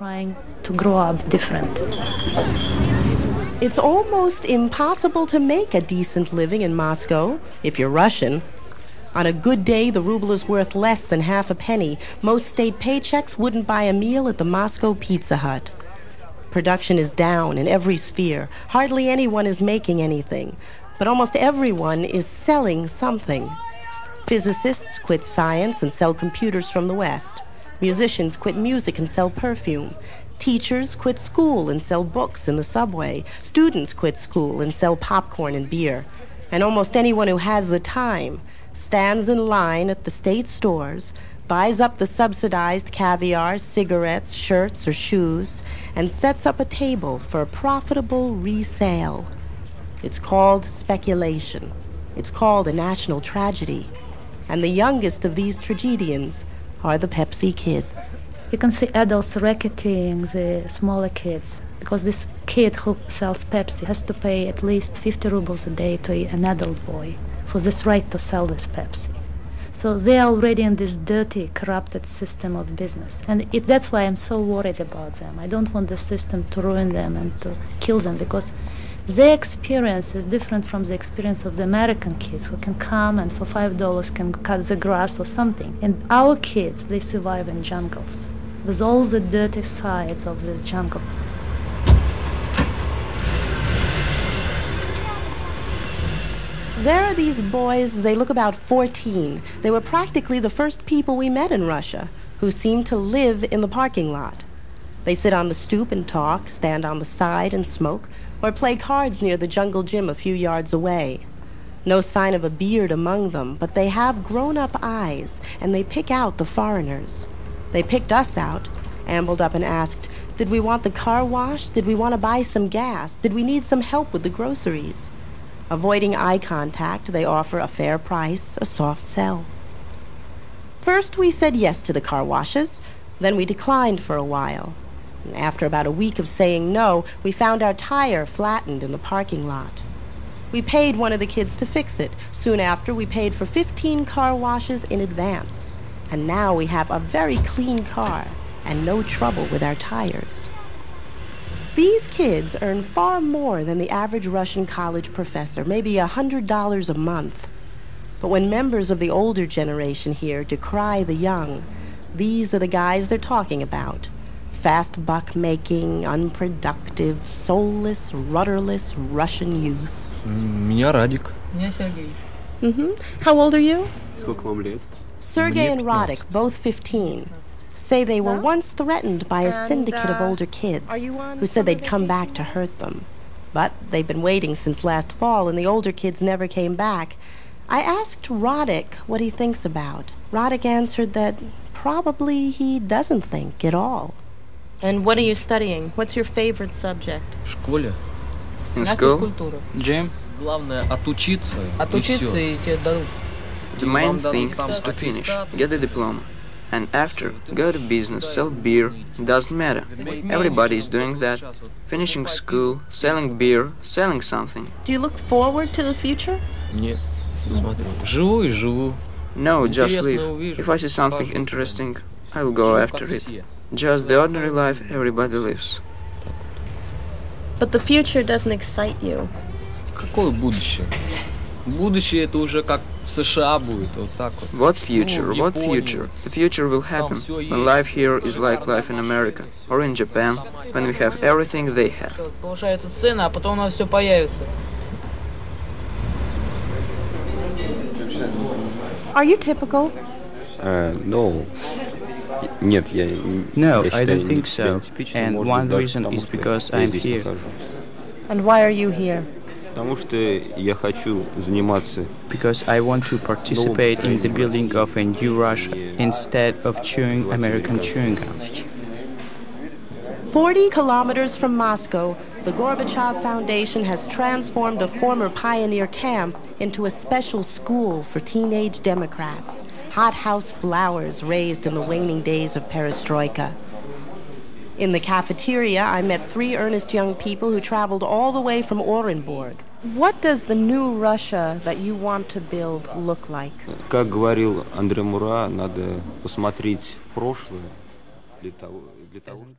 trying to grow up different. It's almost impossible to make a decent living in Moscow if you're Russian. On a good day, the ruble is worth less than half a penny. Most state paychecks wouldn't buy a meal at the Moscow Pizza Hut. Production is down in every sphere. Hardly anyone is making anything, but almost everyone is selling something. Physicists quit science and sell computers from the West. Musicians quit music and sell perfume. Teachers quit school and sell books in the subway. Students quit school and sell popcorn and beer. And almost anyone who has the time stands in line at the state stores, buys up the subsidized caviar, cigarettes, shirts, or shoes, and sets up a table for a profitable resale. It's called speculation. It's called a national tragedy. And the youngest of these tragedians are the Pepsi kids. You can see adults racketing the smaller kids because this kid who sells Pepsi has to pay at least 50 rubles a day to an adult boy for this right to sell this Pepsi. So they are already in this dirty, corrupted system of business. And it, that's why I'm so worried about them. I don't want the system to ruin them and to kill them because their experience is different from the experience of the American kids who can come and for five dollars can cut the grass or something. And our kids, they survive in jungles with all the dirty sides of this jungle. There are these boys, they look about 14. They were practically the first people we met in Russia who seemed to live in the parking lot. They sit on the stoop and talk, stand on the side and smoke, or play cards near the jungle gym a few yards away. No sign of a beard among them, but they have grown up eyes, and they pick out the foreigners. They picked us out, ambled up and asked, Did we want the car washed? Did we want to buy some gas? Did we need some help with the groceries? Avoiding eye contact, they offer a fair price, a soft sell. First, we said yes to the car washes. Then we declined for a while. After about a week of saying no, we found our tire flattened in the parking lot. We paid one of the kids to fix it. Soon after, we paid for 15 car washes in advance. And now we have a very clean car and no trouble with our tires. These kids earn far more than the average Russian college professor, maybe a $100 a month. But when members of the older generation here decry the young, these are the guys they're talking about fast buck making, unproductive, soulless, rudderless Russian youth. Mm, Меня Радик. Меня Сергей. Mm-hmm. How old are you? Сколько вам лет? Sergey and Radik, both 15, say they were once threatened by a syndicate of older kids who said they'd come back to hurt them. But they've been waiting since last fall, and the older kids never came back. I asked Radik what he thinks about. Radik answered that probably he doesn't think at all. And what are you studying? What's your favorite subject? В школе. In На school, физкультуру. gym. Главное отучиться. и Отучиться всё. и тебе дадут. The main thing is to finish, get a diploma. And after, go to business, sell beer, it doesn't matter. Everybody is doing that. Finishing school, selling beer, selling something. Do you look forward to the future? Нет, не смотрю. Живу и живу. No, just Интересно live. увижу, If I see something скажу. interesting, I'll go Живу, after как it. все. Just the ordinary life everybody lives. But the future doesn't excite you. Какое будущее? Будущее это уже как в США будет, вот так вот. What future? Ну, What Японию. future? The future will happen всё when есть. life here is like life in America or in Japan, when we have everything they have. Всё, Повышаются цены, а потом у нас все появится. Are you typical? Uh, no. Нет, я н- No, я I считаю, don't не- think я so. нетипичный, And может one быть, даже reason потому, is что because я I'm здесь here. нахожусь. And why are you here? Потому что я хочу заниматься Because I want to participate in the building of a new Russia instead of chewing American chewing gum. 40 kilometers from Moscow, the Gorbachev Foundation has transformed a former pioneer camp into a special school for teenage Democrats. Hothouse flowers raised in the waning days of perestroika. In the cafeteria, I met three earnest young people who traveled all the way from Orenburg. What does the new Russia that you want to build look like? Как говорил Андре Мура, надо посмотреть в прошлое для того, для того чтобы...